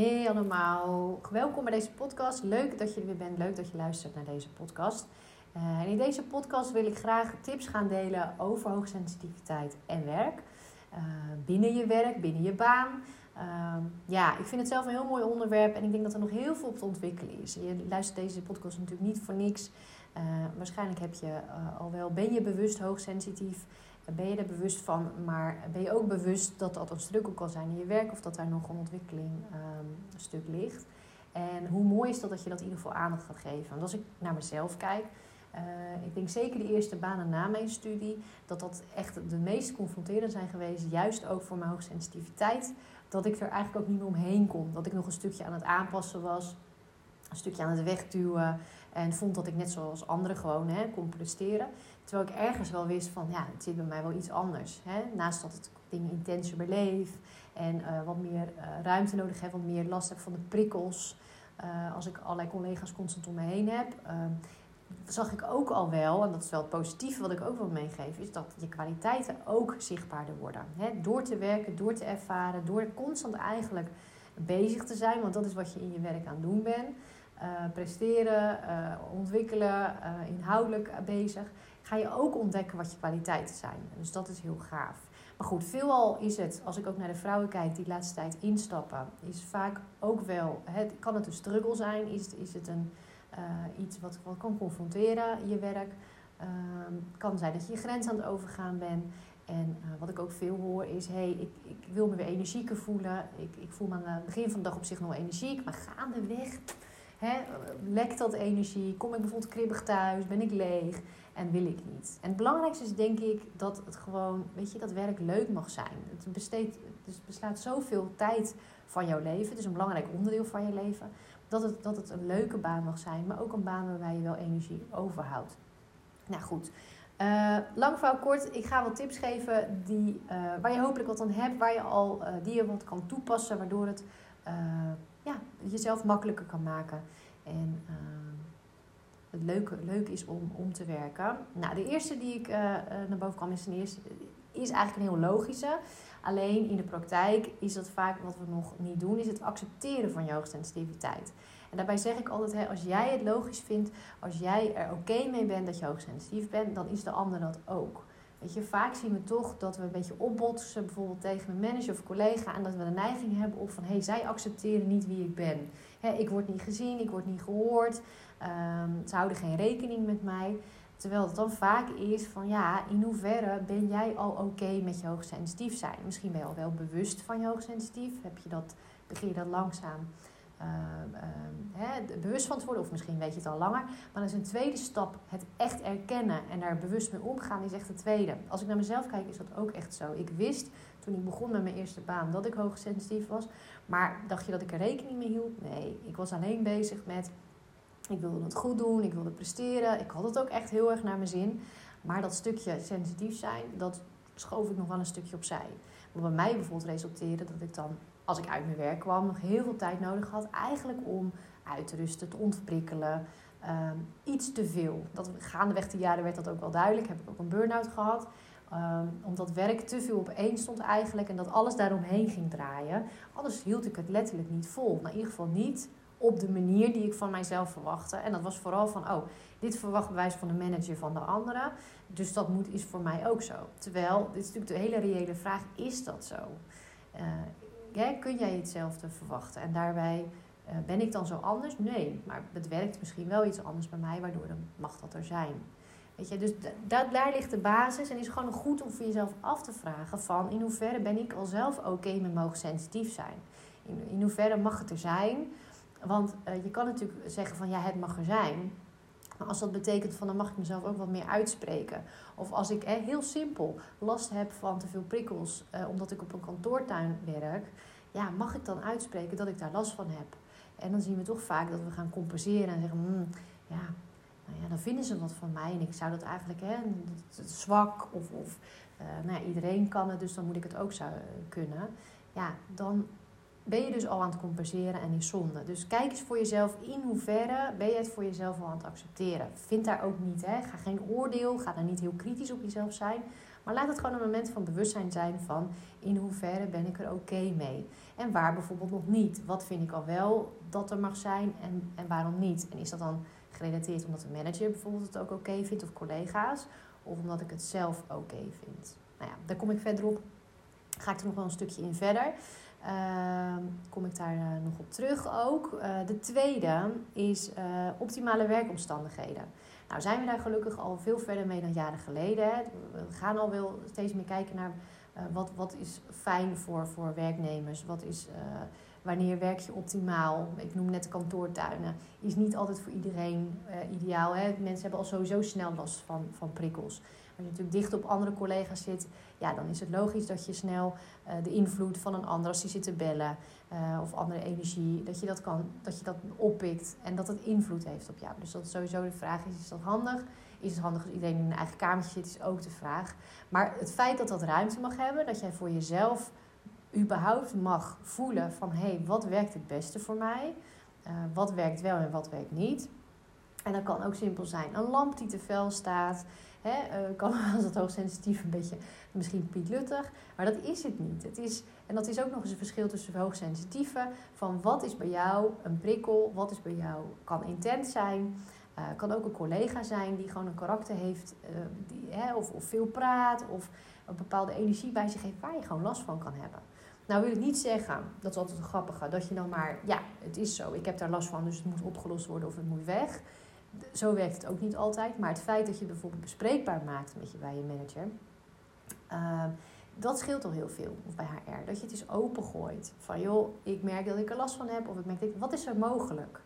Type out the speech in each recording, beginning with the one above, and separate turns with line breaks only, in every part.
Hey allemaal, welkom bij deze podcast. Leuk dat je er weer bent, leuk dat je luistert naar deze podcast. En in deze podcast wil ik graag tips gaan delen over hoogsensitiviteit en werk. Uh, binnen je werk, binnen je baan. Uh, ja, ik vind het zelf een heel mooi onderwerp en ik denk dat er nog heel veel op te ontwikkelen is. Je luistert deze podcast natuurlijk niet voor niks. Uh, waarschijnlijk heb je al wel, ben je bewust hoogsensitief ben je er bewust van, maar ben je ook bewust dat dat een struggle kan zijn in je werk of dat daar nog een ontwikkeling um, een stuk ligt. En hoe mooi is dat dat je dat in ieder geval aandacht gaat geven. Want als ik naar mezelf kijk, uh, ik denk zeker de eerste banen na mijn studie, dat dat echt de meest confronterend zijn geweest, juist ook voor mijn hoogsensitiviteit. Dat ik er eigenlijk ook niet meer omheen kon. Dat ik nog een stukje aan het aanpassen was, een stukje aan het wegduwen. En vond dat ik net zoals anderen gewoon hè, kon presteren. Terwijl ik ergens wel wist van, ja, het zit bij mij wel iets anders. Hè? Naast dat ik dingen intenser beleef en uh, wat meer uh, ruimte nodig heb, wat meer last heb van de prikkels. Uh, als ik allerlei collega's constant om me heen heb, zag ik ook al wel, en dat is wel het positieve wat ik ook wil meegeven, is dat je kwaliteiten ook zichtbaarder worden. Hè? Door te werken, door te ervaren, door constant eigenlijk bezig te zijn, want dat is wat je in je werk aan het doen bent. Presteren, ontwikkelen, inhoudelijk bezig ga je ook ontdekken wat je kwaliteiten zijn. Dus dat is heel gaaf. Maar goed, veelal is het, als ik ook naar de vrouwen kijk die de laatste tijd instappen, is vaak ook wel, het, kan het een struggle zijn? Is, is het een, iets wat, wat kan confronteren, je werk? Uh, kan zijn dat je je grens aan het overgaan bent. En wat ik ook veel hoor is, hey, ik, ik wil me weer energieker voelen. Ik, ik voel me aan het begin van de dag op zich nog energiek, maar gaandeweg hè, lekt dat energie. Kom ik bijvoorbeeld kribbig thuis, ben ik leeg en wil ik niet. En het belangrijkste is denk ik dat het gewoon, weet je, dat werk leuk mag zijn. Het, besteedt, het beslaat zoveel tijd van jouw leven. Het is een belangrijk onderdeel van je leven. Dat het, dat het een leuke baan mag zijn, maar ook een baan waarbij je wel energie overhoudt. Nou goed, uh, lang verhaal kort. Ik ga wat tips geven die, uh, waar je hopelijk wat aan hebt, waar je al, uh, die je wat kan toepassen, waardoor het ja, jezelf makkelijker kan maken. En het leuke, leuk is om, om te werken. Nou, de eerste die ik uh, naar boven kwam is, is eigenlijk een heel logische. Alleen in de praktijk is dat vaak wat we nog niet doen, is het accepteren van je hoogsensitiviteit. En daarbij zeg ik altijd, hè, als jij het logisch vindt, als jij er oké mee bent dat je hoogsensitief bent, dan is de ander dat ook. Weet je, vaak zien we toch dat we een beetje opbotsen, bijvoorbeeld tegen een manager of collega, en dat we de neiging hebben op van hé, hey, zij accepteren niet wie ik ben. Ik word niet gezien, ik word niet gehoord. Um, ze houden geen rekening met mij. Terwijl het dan vaak is van ja, in hoeverre ben jij al oké met je hoogsensitief zijn? Misschien ben je al wel bewust van je hoogsensitief. Heb je dat, begin je dat langzaam uh, uh, bewust van te worden, of misschien weet je het al langer. Maar dan is een tweede stap het echt erkennen en daar bewust mee omgaan, is echt de tweede. Als ik naar mezelf kijk, is dat ook echt zo. Ik wist toen ik begon met mijn eerste baan dat ik hoogsensitief was. Maar dacht je dat ik er rekening mee hield? Nee, ik was alleen bezig met ik wilde het goed doen, ik wilde presteren. Ik had het ook echt heel erg naar mijn zin. Maar dat stukje sensitief zijn, dat schoof ik nog wel een stukje opzij. Wat bij mij bijvoorbeeld resulteerde dat ik dan, als ik uit mijn werk kwam, nog heel veel tijd nodig had. Eigenlijk om uit te rusten, te ontprikkelen. Um, iets te veel. Dat, gaandeweg de jaren werd dat ook wel duidelijk. Heb ik ook een burn-out gehad. Um, omdat werk te veel op één stond eigenlijk. En dat alles daaromheen ging draaien. Anders hield ik het letterlijk niet vol. Nou, in ieder geval niet op de manier die ik van mijzelf verwachtte. En dat was vooral van, oh, dit verwacht bewijs van de manager van de andere. Dus dat moet, is voor mij ook zo. Terwijl, dit is natuurlijk de hele reële vraag, is dat zo? Uh, kun jij hetzelfde verwachten? En daarbij, uh, ben ik dan zo anders? Nee, maar het werkt misschien wel iets anders bij mij, waardoor dan mag dat er zijn. Weet je, dus dat, daar ligt de basis en is gewoon goed om voor jezelf af te vragen van in hoeverre ben ik al zelf oké okay met mogen sensitief zijn? In, in hoeverre mag het er zijn? Want uh, je kan natuurlijk zeggen van ja, het mag er zijn. Maar als dat betekent van dan mag ik mezelf ook wat meer uitspreken. Of als ik eh, heel simpel last heb van te veel prikkels uh, omdat ik op een kantoortuin werk. Ja, mag ik dan uitspreken dat ik daar last van heb? En dan zien we toch vaak dat we gaan compenseren en zeggen, mm, ja, nou ja, dan vinden ze wat van mij. En ik zou dat eigenlijk, hè, zwak of, of uh, nou ja, iedereen kan het, dus dan moet ik het ook zou kunnen. Ja, dan ben je dus al aan het compenseren en is zonde. Dus kijk eens voor jezelf in hoeverre ben je het voor jezelf al aan het accepteren. Vind daar ook niet, hè. ga geen oordeel, ga daar niet heel kritisch op jezelf zijn. Maar laat het gewoon een moment van bewustzijn zijn van in hoeverre ben ik er oké mee. En waar bijvoorbeeld nog niet. Wat vind ik al wel dat er mag zijn en, en waarom niet? En is dat dan gerelateerd omdat de manager bijvoorbeeld het ook oké vindt of collega's? Of omdat ik het zelf oké vind? Nou ja, daar kom ik verder op. Ga ik er nog wel een stukje in verder. Uh, kom ik daar uh, nog op terug ook. Uh, de tweede is uh, optimale werkomstandigheden. Nou zijn we daar gelukkig al veel verder mee dan jaren geleden. We gaan al wel steeds meer kijken naar wat, wat is fijn voor, voor werknemers. Wat is, wanneer werk je optimaal? Ik noem net kantoortuinen. Is niet altijd voor iedereen ideaal. Hè. Mensen hebben al sowieso snel last van, van prikkels. Je natuurlijk dicht op andere collega's zit, ja, dan is het logisch dat je snel uh, de invloed van een ander, als die zit te bellen uh, of andere energie, dat je dat, kan, dat je dat oppikt en dat het invloed heeft op jou. Dus dat is sowieso de vraag is, is dat handig? Is het handig als iedereen in een eigen kamertje zit, is ook de vraag. Maar het feit dat dat ruimte mag hebben, dat jij voor jezelf überhaupt mag voelen van hé, hey, wat werkt het beste voor mij? Uh, wat werkt wel en wat werkt niet? En dat kan ook simpel zijn. Een lamp die te fel staat. Hè, uh, kan als het hoogsensitief een beetje misschien pietluttig. Maar dat is het niet. Het is, en dat is ook nog eens een verschil tussen hoogsensitieve. Van wat is bij jou een prikkel? Wat is bij jou, kan intens zijn. Uh, kan ook een collega zijn die gewoon een karakter heeft. Uh, die, hè, of, of veel praat. Of een bepaalde energie bij zich heeft waar je gewoon last van kan hebben. Nou wil ik niet zeggen, dat is altijd een grappige, dat je dan maar, ja, het is zo, ik heb daar last van, dus het moet opgelost worden of het moet weg zo werkt het ook niet altijd. Maar het feit dat je bijvoorbeeld bespreekbaar maakt met je, bij je manager, uh, dat scheelt al heel veel. Of bij HR. Dat je het eens opengooit. Van joh, ik merk dat ik er last van heb. Of ik merk, dat, wat is er mogelijk?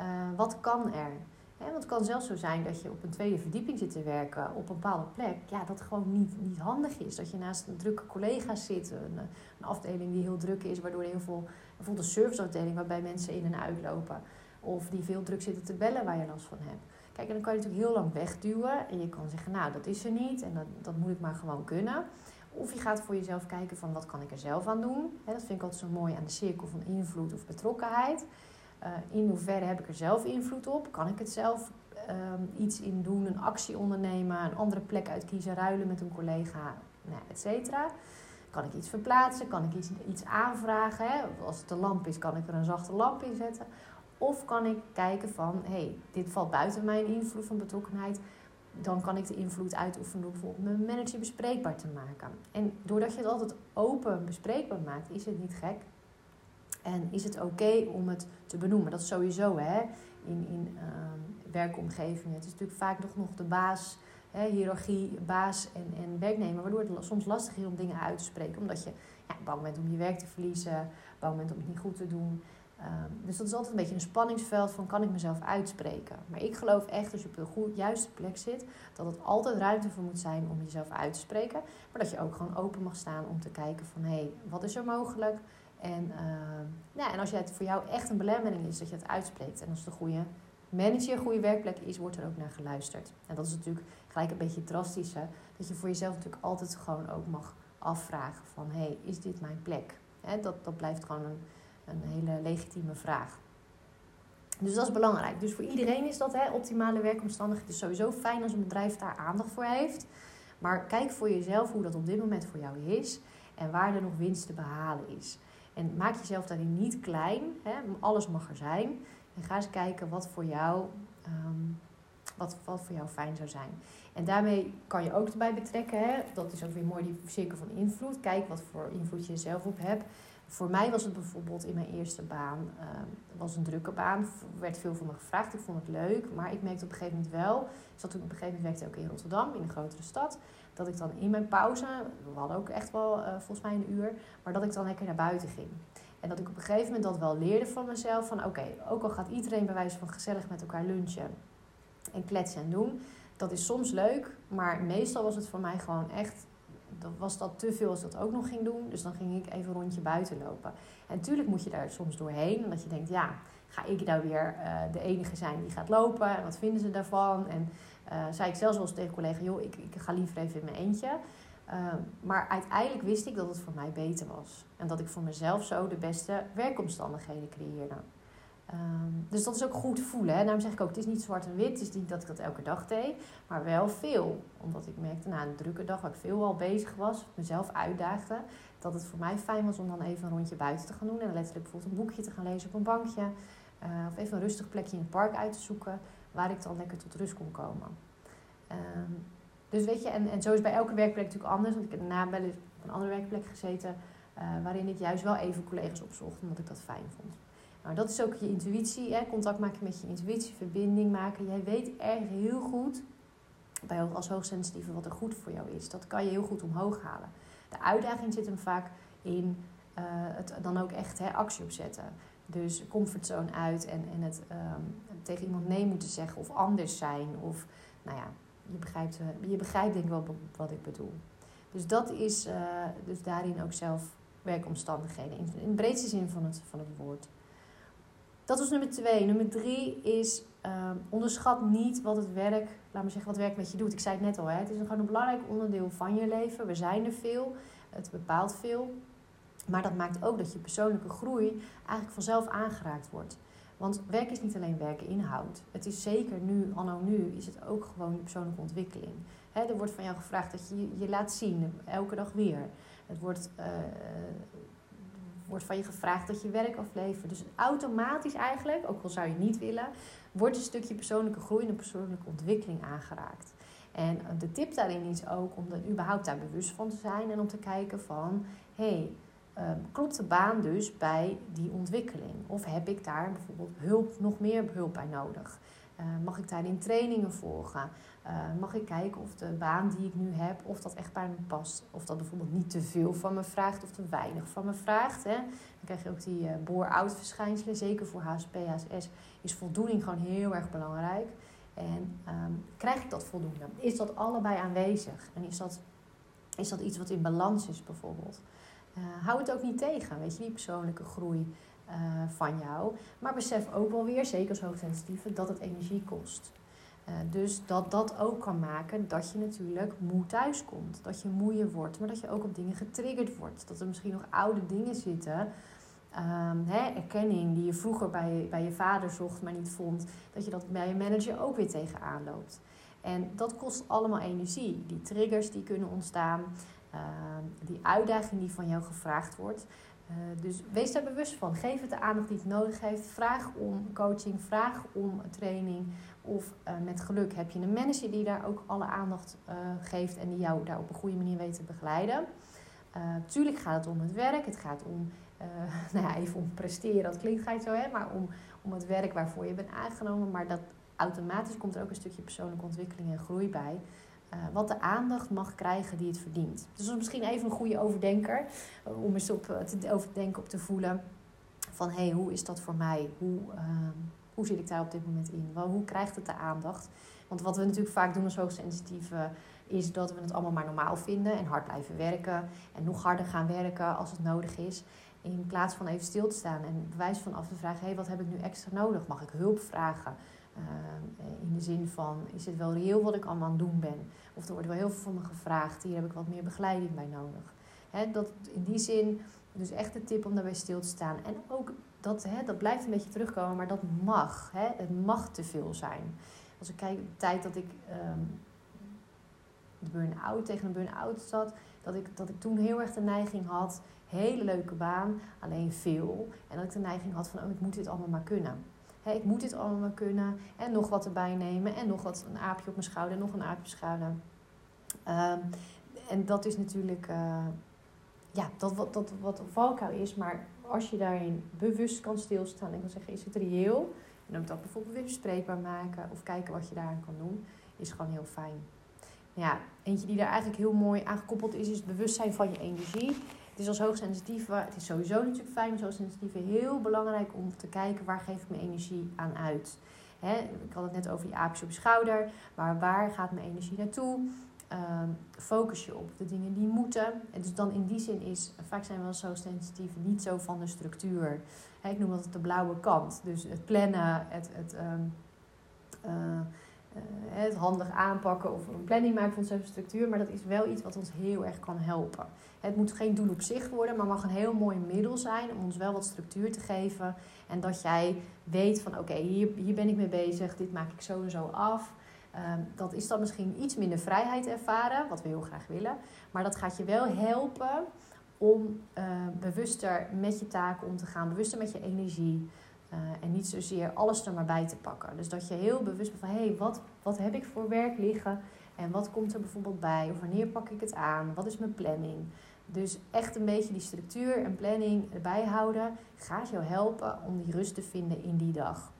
Uh, wat kan er? Want het kan zelfs zo zijn dat je op een tweede verdieping zit te werken op een bepaalde plek. Ja, dat gewoon niet, niet handig is. Dat je naast een drukke collega's zit. Een, een afdeling die heel druk is, waardoor heel veel. Bijvoorbeeld een serviceafdeling waarbij mensen in en uitlopen. Of die veel druk zitten te bellen waar je last van hebt. Kijk, en dan kan je natuurlijk heel lang wegduwen. En je kan zeggen, nou, dat is er niet. En dat, dat moet ik maar gewoon kunnen. Of je gaat voor jezelf kijken van, wat kan ik er zelf aan doen? dat vind ik altijd zo mooi aan de cirkel van invloed of betrokkenheid. Uh, in hoeverre heb ik er zelf invloed op? Kan ik het zelf um, iets in doen? Een actie ondernemen? Een andere plek uitkiezen? Ruilen met een collega? Nou, et cetera. Kan ik iets verplaatsen? Kan ik iets, iets aanvragen? Hè? Als het een lamp is, kan ik er een zachte lamp in zetten. Of kan ik kijken van, hé, hey, dit valt buiten mijn invloed van betrokkenheid. Dan kan ik de invloed uitoefenen door bijvoorbeeld mijn manager bespreekbaar te maken. En doordat je het altijd open bespreekbaar maakt, is het niet gek. En is het oké om het te benoemen. Dat is sowieso hè, in, in uh, werkomgevingen. Het is natuurlijk vaak nog, nog de baas, hè, hiërarchie, baas en, en werknemer. Waardoor het soms lastig is om dingen uit te spreken. Omdat je ja, bang bent om je werk te verliezen. Bang bent om het niet goed te doen. Um, dus dat is altijd een beetje een spanningsveld van kan ik mezelf uitspreken. Maar ik geloof echt als je op de goed, juiste plek zit, dat het altijd ruimte voor moet zijn om jezelf uit te spreken. Maar dat je ook gewoon open mag staan om te kijken van hé, hey, wat is er mogelijk? En, uh, en als het voor jou echt een belemmering is dat je het uitspreekt. En als een goede manager, een goede werkplek is, wordt er ook naar geluisterd. En dat is natuurlijk gelijk een beetje drastische. Dat je voor jezelf natuurlijk altijd gewoon ook mag afvragen van hé, hey, is dit mijn plek? He, dat, dat blijft gewoon een een hele legitieme vraag. Dus dat is belangrijk. Dus voor iedereen is dat hè, optimale werkomstandigheden. Het is sowieso fijn als een bedrijf daar aandacht voor heeft. Maar kijk voor jezelf hoe dat op dit moment voor jou is en waar er nog winst te behalen is. En maak jezelf daarin niet klein. Hè, alles mag er zijn. En ga eens kijken wat voor jou, um, wat, wat voor jou fijn zou zijn. En daarmee kan je ook erbij betrekken. Hè, dat is ook weer mooi die cirkel van invloed. Kijk wat voor invloed je zelf op hebt. Voor mij was het bijvoorbeeld in mijn eerste baan, uh, was een drukke baan, er werd veel van me gevraagd, ik vond het leuk, maar ik merkte op een gegeven moment wel, ik zat toen op een gegeven moment ook in Rotterdam, in een grotere stad, dat ik dan in mijn pauze, we hadden ook echt wel uh, volgens mij een uur, maar dat ik dan lekker naar buiten ging. En dat ik op een gegeven moment dat wel leerde van mezelf, van oké, ook al gaat iedereen bij wijze van gezellig met elkaar lunchen en kletsen en doen, dat is soms leuk, maar meestal was het voor mij gewoon echt dan was dat te veel als dat ook nog ging doen. Dus dan ging ik even een rondje buiten lopen. En natuurlijk moet je daar soms doorheen. Omdat je denkt, ja, ga ik nou weer uh, de enige zijn die gaat lopen? En wat vinden ze daarvan? En uh, zei ik zelfs wel eens tegen een collega, joh, ik, ik ga liever even in mijn eentje. Uh, maar uiteindelijk wist ik dat het voor mij beter was. En dat ik voor mezelf zo de beste werkomstandigheden creëerde. Ehm, dus dat is ook goed voelen. Hè. Daarom zeg ik ook, het is niet zwart en wit. Het is niet dat ik dat elke dag deed, maar wel veel. Omdat ik merkte na een drukke dag waar ik veel al bezig was, mezelf uitdaagde, dat het voor mij fijn was om dan even een rondje buiten te gaan doen. En letterlijk bijvoorbeeld een boekje te gaan lezen op een bankje. Uh, of even een rustig plekje in het park uit te zoeken, waar ik dan lekker tot rust kon komen. Ehm, dus weet je, en, en zo is bij elke werkplek natuurlijk anders. Want ik heb daarna wel eens op een andere werkplek gezeten, uh, waarin ik juist wel even collega's opzocht, omdat ik dat fijn vond. Nou, dat is ook je intuïtie, hè? contact maken met je intuïtie, verbinding maken. Jij weet erg heel goed, bij, als hoogsensitieve, wat er goed voor jou is. Dat kan je heel goed omhoog halen. De uitdaging zit hem vaak in uh, het dan ook echt hè, actie opzetten. Dus comfortzone uit en, en het um, tegen iemand nee moeten zeggen of anders zijn. Of, nou ja, je begrijpt, uh, je begrijpt denk ik wel wat ik bedoel. Dus dat is uh, dus daarin ook zelf werkomstandigheden. In, in de breedste zin van het, van het woord. Dat was nummer twee. Nummer drie is um, onderschat niet wat het werk, laat me zeggen, wat werk met je doet. Ik zei het net al, hè, het is gewoon een belangrijk onderdeel van je leven. We zijn er veel, het bepaalt veel. Maar dat maakt ook dat je persoonlijke groei eigenlijk vanzelf aangeraakt wordt. Want werk is niet alleen werken inhoud. Het is zeker nu, anno nu, is het ook gewoon je persoonlijke ontwikkeling. He, er wordt van jou gevraagd dat je je laat zien, elke dag weer. Het wordt uh, wordt van je gevraagd dat je werk aflevert. Dus automatisch eigenlijk, ook al zou je niet willen, wordt een stukje persoonlijke groei en persoonlijke ontwikkeling aangeraakt. En de tip daarin is ook om er überhaupt daar bewust van te zijn en om te kijken van, hey, ehm, klopt de baan dus bij die ontwikkeling? Of heb ik daar bijvoorbeeld hulp, nog meer hulp bij nodig? Uh, mag ik daarin trainingen volgen? Uh, mag ik kijken of de baan die ik nu heb, of dat echt bij me past. Of dat bijvoorbeeld niet te veel van me vraagt of te weinig van me vraagt. Hè. Dan krijg je ook die uh, bore-out verschijnselen. Zeker voor HSP, HSS is voldoening gewoon heel erg belangrijk. En um, krijg ik dat voldoende? Is dat allebei aanwezig? En is dat, is dat iets wat in balans is bijvoorbeeld? hou het ook niet tegen, weet je, die persoonlijke groei. Uh, van jou. Maar besef ook wel weer, zeker als hoogsensitieve, dat het energie kost. Uh, dus dat dat ook kan maken dat je natuurlijk moe thuiskomt. Dat je moeier wordt, maar dat je ook op dingen getriggerd wordt. Dat er misschien nog oude dingen zitten. Um, hè, erkenning die je vroeger bij, bij je vader zocht, maar niet vond. Dat je dat bij je manager ook weer tegenaan loopt. En dat kost allemaal energie. Die triggers die kunnen ontstaan. Uh, die uitdaging die van jou gevraagd wordt. Uh, dus wees daar bewust van. Geef het de aandacht die het nodig heeft. Vraag om coaching, vraag om training. Of uh, met geluk heb je een manager die daar ook alle aandacht uh, geeft en die jou daar op een goede manier weet te begeleiden. tuurlijk gaat het om het werk. Het gaat om, nou ja, even om presteren. Dat klinkt geit zo, hè? Maar om, om het werk waarvoor je bent aangenomen. Maar dat automatisch komt er ook een stukje persoonlijke ontwikkeling en groei bij. Uh, wat de aandacht mag krijgen die het verdient. Dus dat is misschien even een goede overdenker. Uh, om eens op, uh, te overdenken, op te voelen. Van hé, hey, hoe is dat voor mij? Hoe, ehm, hoe zit ik daar op dit moment in? Wel, hoe krijgt het de aandacht? Want wat we natuurlijk vaak doen als hoogsensitieve... is dat we het allemaal maar normaal vinden. En hard blijven werken. En nog harder gaan werken als het nodig is. In plaats van even stil te staan en bewijs van af te vragen... hé, hey, wat heb ik nu extra nodig? Mag ik hulp vragen? Uh, in de zin van, is het wel reëel wat ik allemaal aan het doen ben? Of er wordt wel heel veel van me gevraagd, hier heb ik wat meer begeleiding bij nodig. Dat, in die zin, dus echt de tip om daarbij stil te staan. En ook, dat, dat blijft een beetje terugkomen, maar dat mag. Het mag te veel zijn. Als ik kijk de tijd dat ik um, de burn-out tegen een burn-out zat, dat ik, dat ik toen heel erg de neiging had, hele leuke baan, alleen veel. En dat ik de neiging had van, oh, ik moet dit allemaal maar kunnen ik moet dit allemaal kunnen. En nog wat erbij nemen. En nog wat een aapje op mijn schouder. Nog een aapje op mijn schouder. En dat is natuurlijk... Uh, ja, dat wat, dat wat valkuil is. Maar als je daarin bewust kan stilstaan en kan zeggen... Is het reëel? En dan dat bijvoorbeeld weer bespreekbaar maken. Of kijken wat je daaraan kan doen. Is gewoon heel fijn. Ja, eentje die daar eigenlijk heel mooi aan gekoppeld is... Is het bewustzijn van je energie. Het is als hoogsensitieve, het is sowieso natuurlijk fijn als hoogsensitieve, heel belangrijk om te kijken waar geef ik mijn energie aan uit. Ik had het net over die aapjes op je schouder, maar waar gaat mijn energie naartoe? Uh, focus je op de dingen die moeten. En dus dan in die zin is, vaak zijn we als hoogsensitieve niet zo van de structuur. Ik noem dat de blauwe kant. Dus het plannen, het, het, um, uh, het handig aanpakken of een planning maken van onze structuur. Maar dat is wel iets wat ons heel erg kan helpen. Het moet geen doel op zich worden, maar mag een heel mooi middel zijn om ons wel wat structuur te geven. En dat jij weet van oké, hier, hier ben ik mee bezig, dit maak ik zo en zo af. Ehm, dat is dan misschien iets minder vrijheid ervaren, wat we heel graag willen. Maar dat gaat je wel helpen om uh, bewuster met je taken om te gaan, bewuster met je energie. Uh, en niet zozeer alles er maar bij te pakken. Dus dat je heel bewust bent van hé, hey, wat, wat heb ik voor werk liggen? En wat komt er bijvoorbeeld bij? Of wanneer pak ik het aan? Wat is mijn planning? Dus echt een beetje die structuur en planning erbij houden gaat jou helpen om die rust te vinden in die dag.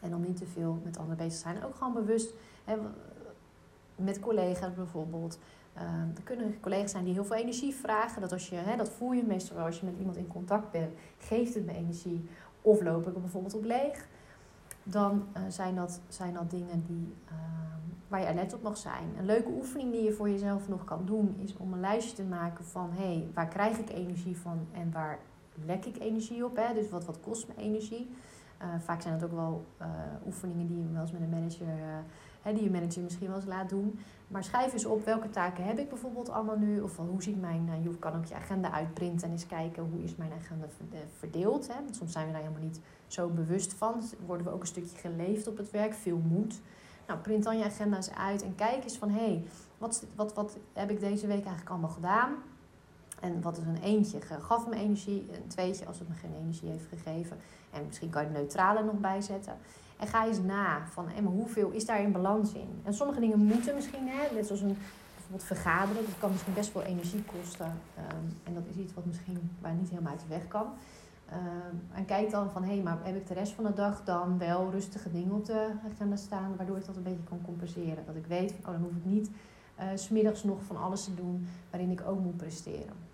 En om niet te veel met anderen bezig te zijn. Ook gewoon bewust hè, met collega's bijvoorbeeld. Uh, er kunnen collega's zijn die heel veel energie vragen. Dat, als je, hè, dat voel je meestal wel als je met iemand in contact bent. Geeft het me energie? Of loop ik er bijvoorbeeld op leeg? Dan uh, zijn, dat, zijn dat dingen die, uh, waar je alert op mag zijn. Een leuke oefening die je voor jezelf nog kan doen... is om een lijstje te maken van... hé, hey, waar krijg ik energie van en waar lek ik energie op? Hè? Dus wat, wat kost me energie? Uh, vaak zijn het ook wel oefeningen die je wel eens met een manager die je manager misschien wel eens laat doen. Maar schrijf eens op welke taken heb ik bijvoorbeeld allemaal nu. Of hoe ziet mijn, uh, je kan ook je agenda uitprinten en eens kijken hoe is mijn agenda eh, verdeeld. Hè? Want soms zijn we daar helemaal niet zo bewust van. Worden we ook een stukje geleefd op het werk, veel moed. Nou, print dan je agenda's uit en kijk eens van hé, hey, wat, wat, wat heb ik deze week eigenlijk allemaal gedaan? En wat is een eentje? Gaf me energie, een tweetje als het me geen energie heeft gegeven. En misschien kan je de neutrale nog bijzetten. En ga eens na van maar hoeveel is daar in balans in. En sommige dingen moeten misschien, hè, net zoals een, bijvoorbeeld vergaderen, dat kan misschien best wel energie kosten. Um, en dat is iets wat misschien waar niet helemaal uit de weg kan. Um, en kijk dan van hé, hey, maar heb ik de rest van de dag dan wel rustige dingen op de agenda staan, waardoor ik dat een beetje kan compenseren. Dat ik weet van oh, dan hoef ik niet uh, smiddags nog van alles te doen waarin ik ook moet presteren.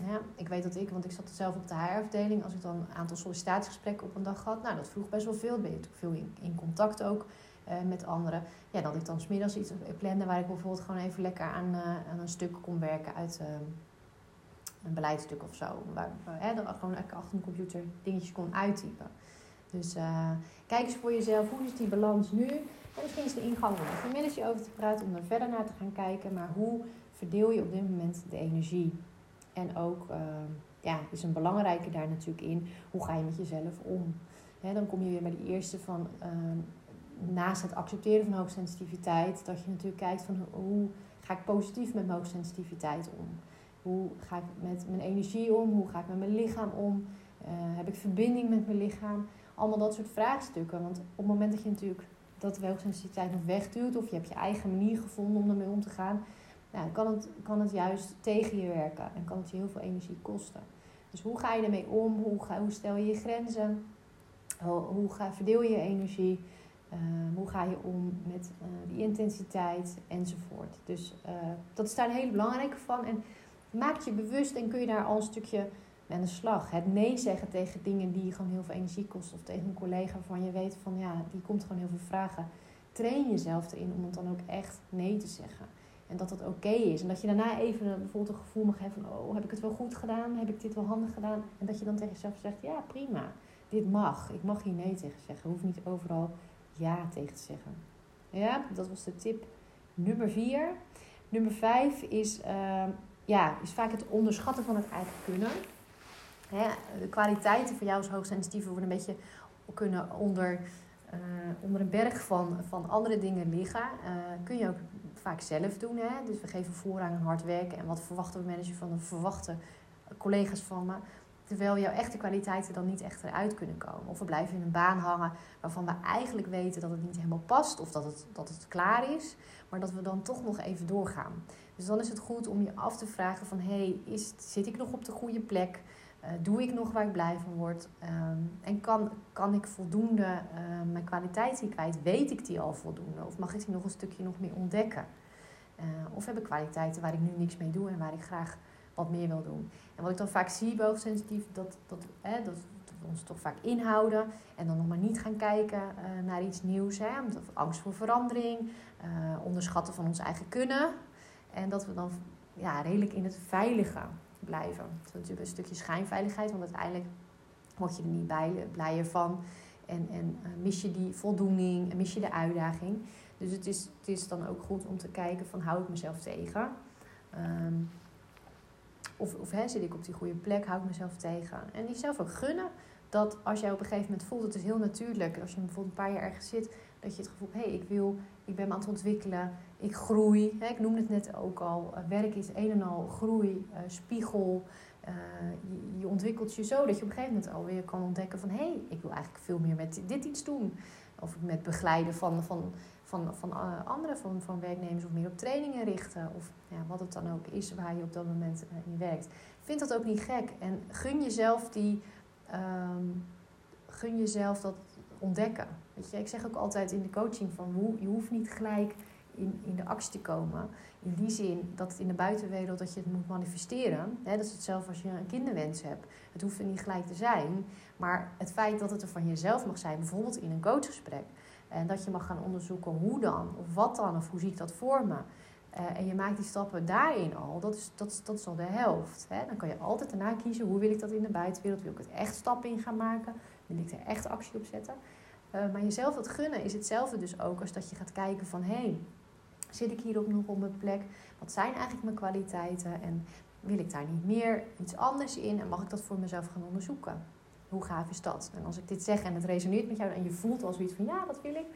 Ja, ik weet dat ik, want ik zat zelf op de HR-afdeling, als ik dan een aantal sollicitatiegesprekken op een dag had, nou dat vroeg best wel veel. Ben je veel in, contact ook uh, met anderen. Ja, dat ik dan smiddags iets plande waar ik bijvoorbeeld gewoon even lekker aan, uh, aan een stuk kon werken uit uh, een beleidstuk of zo. Waar, dat gewoon achter een computer dingetjes kon uittypen. Dus kijk eens voor jezelf, hoe is die balans nu? En misschien is de ingang om met je manager over te praten, om er verder naar te gaan kijken. Maar hoe verdeel je op dit moment de energie? En ook, uh, ja, is een belangrijke daar natuurlijk in, hoe ga je met jezelf om? dan kom je weer bij de eerste van, uh, naast het accepteren van hoogsensitiviteit, dat je natuurlijk kijkt van hoe ga ik positief met mijn hoogsensitiviteit om? Hoe ga ik met mijn energie om? Hoe ga ik met mijn lichaam om? Uh, heb ik verbinding met mijn lichaam? Allemaal dat soort vraagstukken. Want op het moment dat je natuurlijk dat hoogsensitiviteit nog wegduwt, of je hebt je eigen manier gevonden om ermee om te gaan, nou, kan, het, kan het juist tegen je werken en kan het je heel veel energie kosten. Dus hoe ga je ermee om? Hoe, ga, hoe stel je je grenzen? Hoe, ga, verdeel je je energie? Uh, hoe ga je om met uh, die intensiteit enzovoort. Dus uh, dat is daar een hele belangrijke van. En maak je bewust en kun je daar al een stukje mee aan de slag. Het nee zeggen tegen dingen die gewoon heel veel energie kosten. Of tegen een collega waarvan je weet van ja, die komt gewoon heel veel vragen. Train jezelf erin om het dan ook echt nee te zeggen. En dat dat oké is. En dat je daarna even bijvoorbeeld een gevoel mag hebben van... oh, heb ik het wel goed gedaan? Heb ik dit wel handig gedaan? En dat je dan tegen jezelf zegt... ja, prima. Dit mag. Ik mag hier nee tegen zeggen. Ik hoef niet overal ja tegen te zeggen. Ja, dat was de tip nummer vier. Nummer vijf is, uh, ja, is vaak het onderschatten van het eigen kunnen. Hè, de kwaliteiten van jou als hoogsensitieve worden een beetje kunnen onder, uh, onder een berg van, van andere dingen liggen. Uh, kun je ook vaak zelf doen. Hè? Dus we geven voorrang aan hard werken. En wat verwachten we manager van de verwachte collega's van me? Terwijl jouw echte kwaliteiten dan niet echt eruit kunnen komen. Of we blijven in een baan hangen waarvan we eigenlijk weten dat het niet helemaal past. Of dat het, dat het klaar is. Maar dat we dan toch nog even doorgaan. Dus dan is het goed om je af te vragen van... Hey, is, zit ik nog op de goede plek? Uh, doe ik nog waar ik blij van word? Um, en kan, kan ik voldoende uh, mijn kwaliteiten kwijt? Weet ik die al voldoende? Of mag ik die nog een stukje nog meer ontdekken? Uh, of heb ik kwaliteiten waar ik nu niks mee doe en waar ik graag wat meer wil doen? En wat ik dan vaak zie bij dat, dat, dat, dat we ons toch vaak inhouden en dan nog maar niet gaan kijken naar iets nieuws. Hè? Angst voor verandering, onderschatten van ons eigen kunnen. En dat we dan ja, redelijk in het veilige blijven. Dat is natuurlijk een stukje schijnveiligheid, want uiteindelijk word je er niet bij, blijer van. En, en mis je die voldoening en mis je de uitdaging. Dus het is, het is dan ook goed om te kijken van hou ik mezelf tegen. Ehm, of of hè, zit ik op die goede plek, hou ik mezelf tegen. En jezelf ook gunnen dat als jij op een gegeven moment voelt, het is heel natuurlijk. Als je bijvoorbeeld een paar jaar ergens zit, dat je het gevoel hebt, hé, hey, ik wil, ik ben me aan het ontwikkelen, ik groei. Hè, ik noemde het net ook al, uh, werk is een en al groei, uh, spiegel. Uh, je, je, ontwikkelt je zo dat je op een gegeven moment alweer kan ontdekken van, hé, hey, ik wil eigenlijk veel meer met dit iets doen. Of met begeleiden van, van, van, van anderen, van, van werknemers, of meer op trainingen richten. Of ja, wat het dan ook is waar je op dat moment in werkt. Vind dat ook niet gek. En gun jezelf die um, gun jezelf dat ontdekken. Ik zeg ook altijd in de coaching van je hoeft niet gelijk in, in de actie te komen. In die zin dat het in de buitenwereld dat je het moet manifesteren. Hè, dat is hetzelfde als je een kinderwens hebt. Het hoeft er niet gelijk te zijn. Maar het feit dat het er van jezelf mag zijn, bijvoorbeeld in een coachgesprek. En dat je mag gaan onderzoeken hoe dan, of wat dan, of hoe zie ik dat voor me. Uh, en je maakt die stappen daarin al, dat is, dat, dat is al de helft. Hè? Dan kan je altijd daarna kiezen, hoe wil ik dat in de buitenwereld? Wil ik het echt stappen in gaan maken? Wil ik er echt actie op zetten? Uh, maar jezelf dat gunnen is hetzelfde dus ook als dat je gaat kijken van... hé, hey, zit ik hier nog op mijn plek? Wat zijn eigenlijk mijn kwaliteiten? En wil ik daar niet meer iets anders in? En mag ik dat voor mezelf gaan onderzoeken? Hoe gaaf is dat? En als ik dit zeg en het resoneert met jou en je voelt als zoiets van... ja, dat wil ik.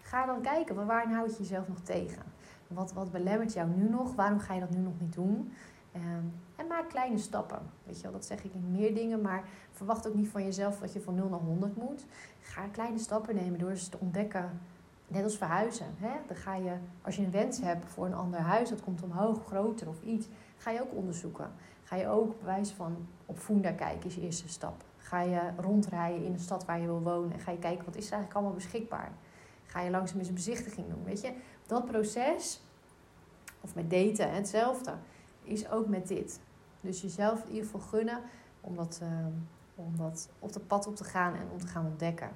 Ga dan kijken, waarin houd je jezelf nog tegen? Wat, wat belemmert jou nu nog? Waarom ga je dat nu nog niet doen? Um, en maak kleine stappen. Weet je wel, dat zeg ik in meer dingen, maar verwacht ook niet van jezelf dat je van 0 naar 100 moet. Ga kleine stappen nemen door eens te ontdekken. Net als verhuizen. Hè? Dan ga je, als je een wens hebt voor een ander huis, dat komt omhoog, groter of iets, ga je ook onderzoeken. Ga je ook bewijs van op Funda kijken, is je eerste stap. Ga je rondrijden in de stad waar je wil wonen en ga je kijken wat is er eigenlijk allemaal beschikbaar. Ga je langzaam eens een bezichtiging doen. Weet je, dat proces, of met daten hetzelfde, is ook met dit. Dus jezelf in ieder geval gunnen om dat, uh, om dat op het pad op te gaan en om te gaan ontdekken.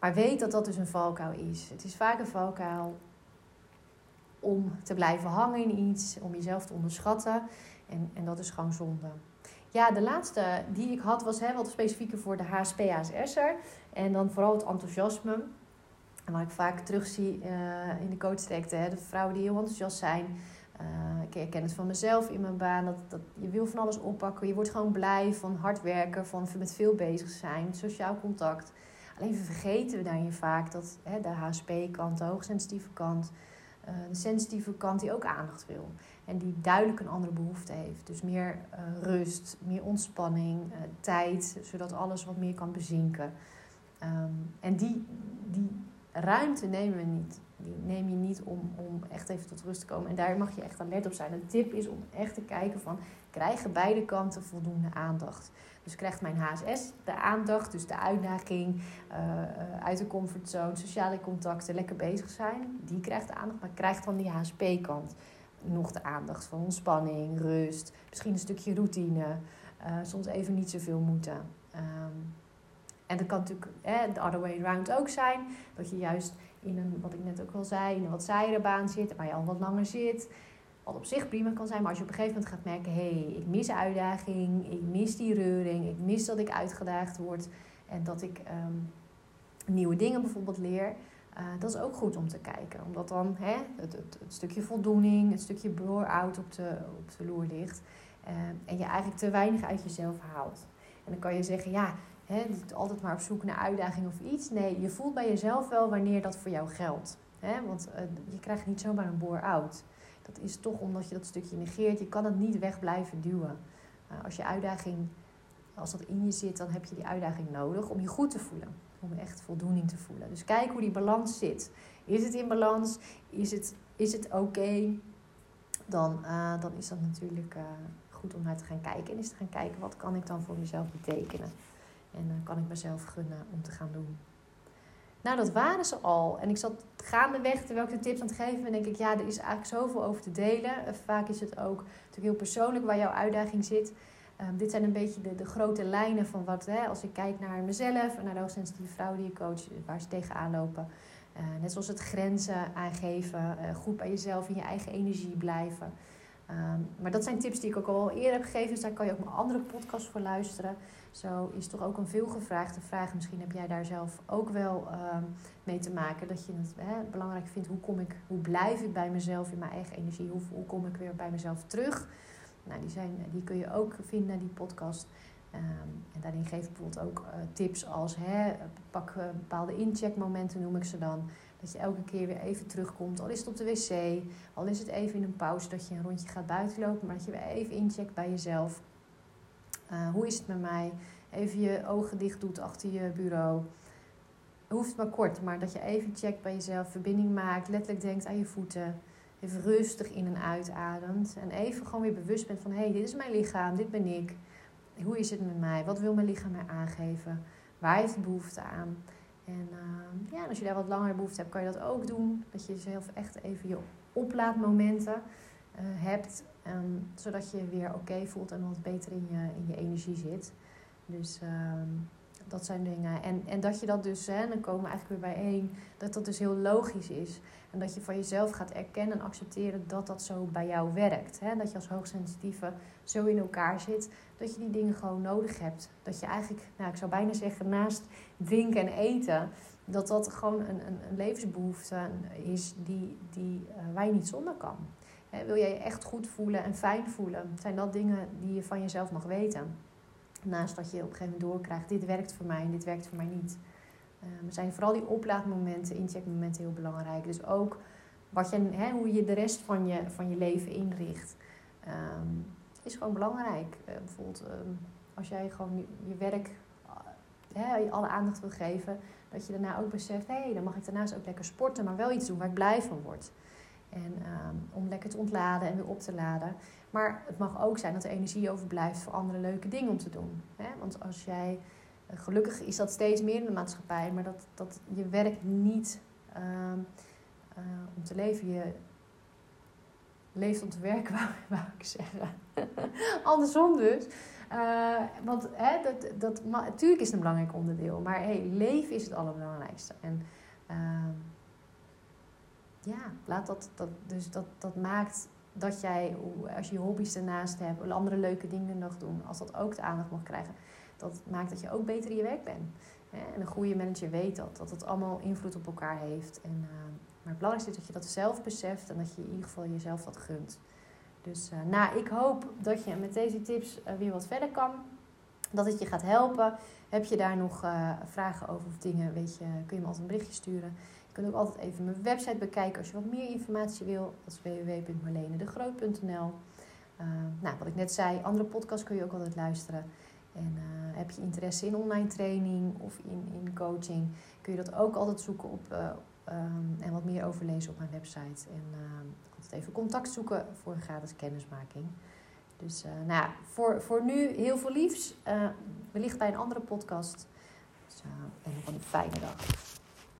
Maar weet dat dat dus een valkuil is. Het is vaak een valkuil om te blijven hangen in iets, om jezelf te onderschatten. En, en dat is gewoon zonde. Ja, de laatste die ik had was hè, wat specifieker voor de HSP-HSS'er. En dan vooral het enthousiasme. En wat ik vaak terugzie uh, in de coachtrajecten, de vrouwen die heel enthousiast zijn. Uh, ik herken het van mezelf in mijn baan, dat, dat je wil van alles oppakken. Je wordt gewoon blij van hard werken, van met veel bezig zijn, sociaal contact. Alleen vergeten we daarin vaak dat hè, de HSP-kant, de hoogsensitieve kant, uh, de sensitieve kant die ook aandacht wil. En die duidelijk een andere behoefte heeft. Dus meer rust, meer ontspanning, tijd, zodat alles wat meer kan bezinken. Um, en die, die ruimte nemen we niet. Die neem je niet om, om echt even tot rust te komen. En daar mag je echt alert op zijn. Een tip is om echt te kijken van... krijgen beide kanten voldoende aandacht? Dus krijgt mijn HSS de aandacht, dus de uitdaging... Uh, uit de comfortzone, sociale contacten, lekker bezig zijn. Die krijgt de aandacht, maar krijgt dan die HSP-kant nog de aandacht van ontspanning, rust... misschien een stukje routine, uh, soms even niet zoveel moeten... Um, en dat kan natuurlijk eh, de other way around ook zijn. Dat je juist in een, wat ik net ook al zei, in een wat saaiere baan zit, waar je al wat langer zit. Wat op zich prima kan zijn, maar als je op een gegeven moment gaat merken: hé, hey, ik mis uitdaging, ik mis die reuring, ik mis dat ik uitgedaagd word en dat ik um, nieuwe dingen bijvoorbeeld leer. Uh, dat is ook goed om te kijken. Omdat dan hè, het, het, stukje voldoening, het stukje bore-out op de, op de loer ligt. Uh, en je eigenlijk te weinig uit jezelf haalt. En dan kan je zeggen, ja, Niet altijd maar op zoek naar uitdaging of iets. Nee, je voelt bij jezelf wel wanneer dat voor jou geldt. Want uh, je krijgt niet zomaar een bore-out. Dat is toch omdat je dat stukje negeert. Je kan het niet weg blijven duwen. Uh, als je uitdaging, als dat in je zit, dan heb je die uitdaging nodig om je goed te voelen. Om echt voldoening te voelen. Dus kijk hoe die balans zit. Is het in balans? Is het, is het oké? Dan, uh, dan is dat natuurlijk goed om naar te gaan kijken. En is te gaan kijken, wat kan ik dan voor mezelf betekenen? En kan ik mezelf gunnen om te gaan doen. Nou, dat waren ze al. En ik zat gaandeweg, terwijl ik de tips aan het geven ben, denk ik, ja, er is eigenlijk zoveel over te delen. Eh, vaak is het ook natuurlijk heel persoonlijk waar jouw uitdaging zit. Um, dit zijn een beetje de, de grote lijnen van wat, hè, als ik kijk naar mezelf en naar de hoogsensitieve vrouwen die ik coach, waar ze tegenaan lopen. Uh, net zoals het grenzen aangeven, uh, goed bij jezelf in je eigen energie blijven. Um, maar dat zijn tips die ik ook al eerder heb gegeven, dus daar kan je ook mijn andere podcast voor luisteren. Zo is toch ook een veelgevraagde vraag. Misschien heb jij daar zelf ook wel ehm, mee te maken. Dat je het belangrijk vindt. Hoe, kom ik, hoe blijf ik bij mezelf in mijn eigen energie? Hoe, hoe kom ik weer bij mezelf terug? Nou, die, zijn, die kun je ook vinden, die podcast. Ehm, en daarin geef ik bijvoorbeeld ook uh, tips als pak uh, bepaalde incheckmomenten, noem ik ze dan. Dat je elke keer weer even terugkomt. Al is het op de wc, al is het even in een pauze dat je een rondje gaat buitenlopen. Maar dat je weer even incheckt bij jezelf. Uh, hoe is het met mij? Even je ogen dicht doet achter je bureau. Hoeft maar kort, maar dat je even checkt bij jezelf. Verbinding maakt, letterlijk denkt aan je voeten. Even rustig in en uitademt. En even gewoon weer bewust bent van... hé, hey, dit is mijn lichaam, dit ben ik. Hoe is het met mij? Wat wil mijn lichaam mij aangeven? Waar heeft het behoefte aan? En uh, ja, als je daar wat langer behoefte hebt, kan je dat ook doen. Dat je jezelf echt even je oplaadmomenten uh, hebt. Um, zodat je weer oké voelt en wat beter in je, in je energie zit. Dus uh, dat zijn dingen. En, en dat je dat dus, hè, dan komen we eigenlijk weer bijeen, dat dat dus heel logisch is. En dat je van jezelf gaat erkennen en accepteren dat dat zo bij jou werkt. Hè? Dat je als hoogsensitieve zo in elkaar zit, dat je die dingen gewoon nodig hebt. Dat je eigenlijk, nou, ik zou bijna zeggen, naast drinken en eten, dat dat gewoon een, een, een levensbehoefte is die, die, uh, niet zonder kan. Hè, wil jij je echt goed voelen en fijn voelen, zijn dat dingen die je van jezelf mag weten. Naast dat je op een gegeven moment doorkrijgt, dit werkt voor mij en dit werkt voor mij niet. Um, zijn vooral die oplaadmomenten, incheckmomenten heel belangrijk. Dus ook wat je, hoe je de rest van je, van je leven inricht, um, is gewoon belangrijk. Uh, bijvoorbeeld um, als jij gewoon je, werk hè, alle aandacht wil geven, dat je daarna ook beseft, hé, hey, dan mag ik daarnaast ook lekker sporten, maar wel iets doen waar ik blij van word. En om lekker te ontladen en weer op te laden. Maar het mag ook zijn dat er energie overblijft voor andere leuke dingen om te doen. Hè? Want als jij gelukkig is dat steeds meer in de maatschappij, maar dat, dat je werkt niet uh, uh, om te leven. Je leeft om te werken, wou, ik zeggen. Andersom dus. Uh, want hè, dat, dat, natuurlijk is het een belangrijk onderdeel, maar hey, leven is het allerbelangrijkste. En ehm, ja, laat dat, dat, dus dat, dat maakt dat jij, als je je hobby's ernaast hebt, andere leuke dingen nog doen, als dat ook de aandacht mag krijgen, dat maakt dat je ook beter in je werk bent. En een goede manager weet dat, dat het allemaal invloed op elkaar heeft. En, uh, maar het belangrijkste is dat je dat zelf beseft en dat je in ieder geval jezelf dat gunt. Dus uh, nou, ik hoop dat je met deze tips uh, weer wat verder kan. Dat het je gaat helpen. Heb je daar nog vragen over of dingen, weet je, kun je me altijd een berichtje sturen. Kunt ook altijd even mijn website bekijken als je wat meer informatie wil. Dat is www.marlenedegroot.nl Nou, wat ik net zei, andere podcasts kun je ook altijd luisteren. En uh, heb je interesse in online training of in, in coaching, kun je dat ook altijd zoeken op uh, um, en wat meer overlezen op mijn website. En uh, altijd even contact zoeken voor een gratis kennismaking. Dus nou ja, voor, voor nu heel veel liefs. wellicht bij een andere podcast. Dus, en nog een fijne dag.